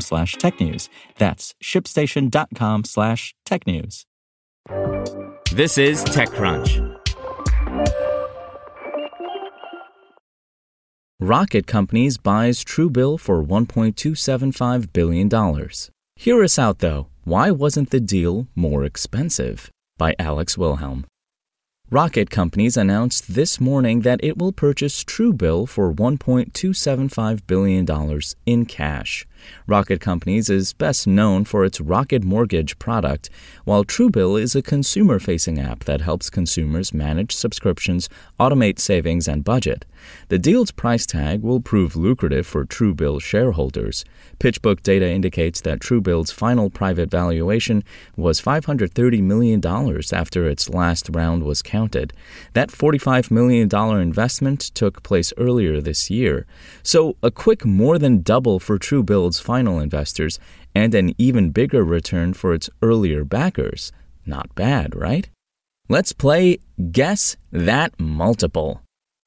slash technews. That's shipstation.com slash technews. This is TechCrunch. Rocket Companies buys Truebill for $1.275 billion. Hear us out though. Why wasn't the deal more expensive? By Alex Wilhelm. Rocket Companies announced this morning that it will purchase Truebill for $1.275 billion in cash. Rocket Companies is best known for its Rocket Mortgage product, while Truebill is a consumer facing app that helps consumers manage subscriptions, automate savings, and budget. The deal's price tag will prove lucrative for Truebill shareholders. PitchBook data indicates that Truebill's final private valuation was $530 million after its last round was counted. That $45 million investment took place earlier this year. So, a quick more than double for Truebill's final investors and an even bigger return for its earlier backers. Not bad, right? Let's play Guess That Multiple.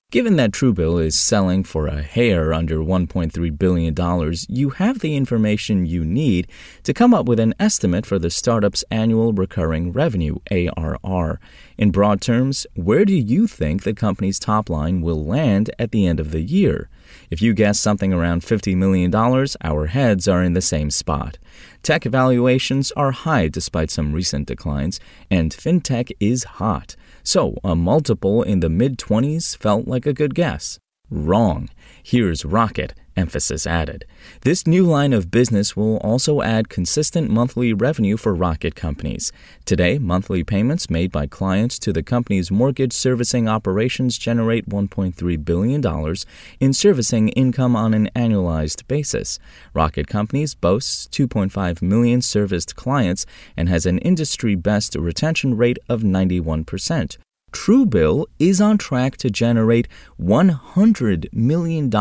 Given that Truebill is selling for a hair under $1.3 billion, you have the information you need to come up with an estimate for the startup's annual recurring revenue, ARR. In broad terms, where do you think the company's top line will land at the end of the year? If you guess something around $50 million, our heads are in the same spot. Tech valuations are high despite some recent declines, and fintech is hot. So, a multiple in the mid 20s felt like a good guess. Wrong. Here's Rocket, emphasis added. This new line of business will also add consistent monthly revenue for Rocket companies. Today, monthly payments made by clients to the company's mortgage servicing operations generate $1.3 billion in servicing income on an annualized basis. Rocket Companies boasts 2.5 million serviced clients and has an industry best retention rate of 91%. Truebill is on track to generate $100 million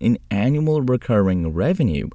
in annual recurring revenue.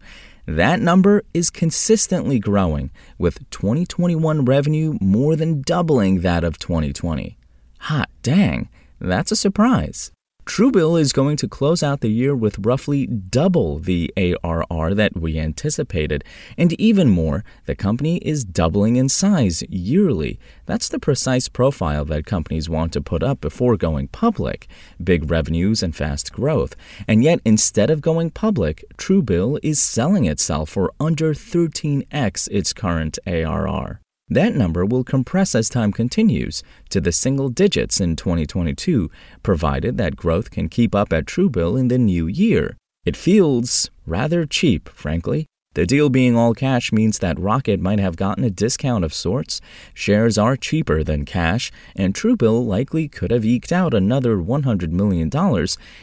That number is consistently growing, with 2021 revenue more than doubling that of 2020. Hot dang, that's a surprise. Truebill is going to close out the year with roughly double the ARR that we anticipated. And even more, the company is doubling in size yearly. That's the precise profile that companies want to put up before going public big revenues and fast growth. And yet, instead of going public, Truebill is selling itself for under 13x its current ARR. That number will compress as time continues to the single digits in 2022, provided that growth can keep up at Truebill in the new year. It feels rather cheap, frankly. The deal being all cash means that Rocket might have gotten a discount of sorts. Shares are cheaper than cash, and Truebill likely could have eked out another $100 million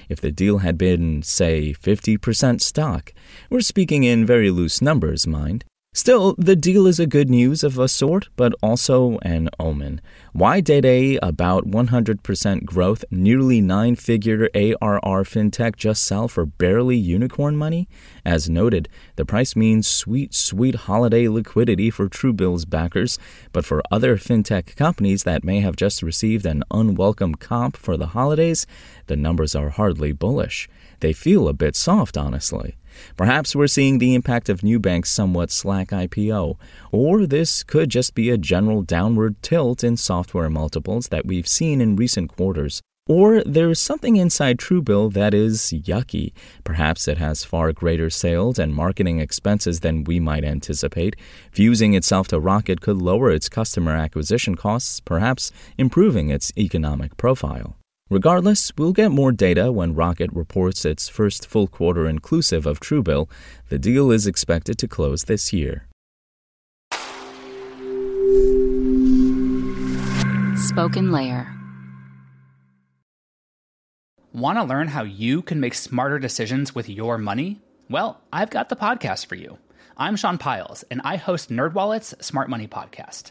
if the deal had been, say, 50% stock. We're speaking in very loose numbers, mind. Still, the deal is a good news of a sort, but also an omen. Why did a about 100% growth, nearly nine figure ARR fintech just sell for barely unicorn money? As noted, the price means sweet, sweet holiday liquidity for Truebill's backers, but for other fintech companies that may have just received an unwelcome comp for the holidays, the numbers are hardly bullish. They feel a bit soft, honestly. Perhaps we're seeing the impact of Nubank's somewhat slack IPO, or this could just be a general downward tilt in software multiples that we've seen in recent quarters. Or there's something inside Truebill that is yucky. Perhaps it has far greater sales and marketing expenses than we might anticipate. Fusing itself to Rocket could lower its customer acquisition costs, perhaps improving its economic profile. Regardless, we'll get more data when Rocket reports its first full quarter inclusive of Truebill. The deal is expected to close this year. Spoken Layer. Want to learn how you can make smarter decisions with your money? Well, I've got the podcast for you. I'm Sean Pyles, and I host NerdWallet's Smart Money Podcast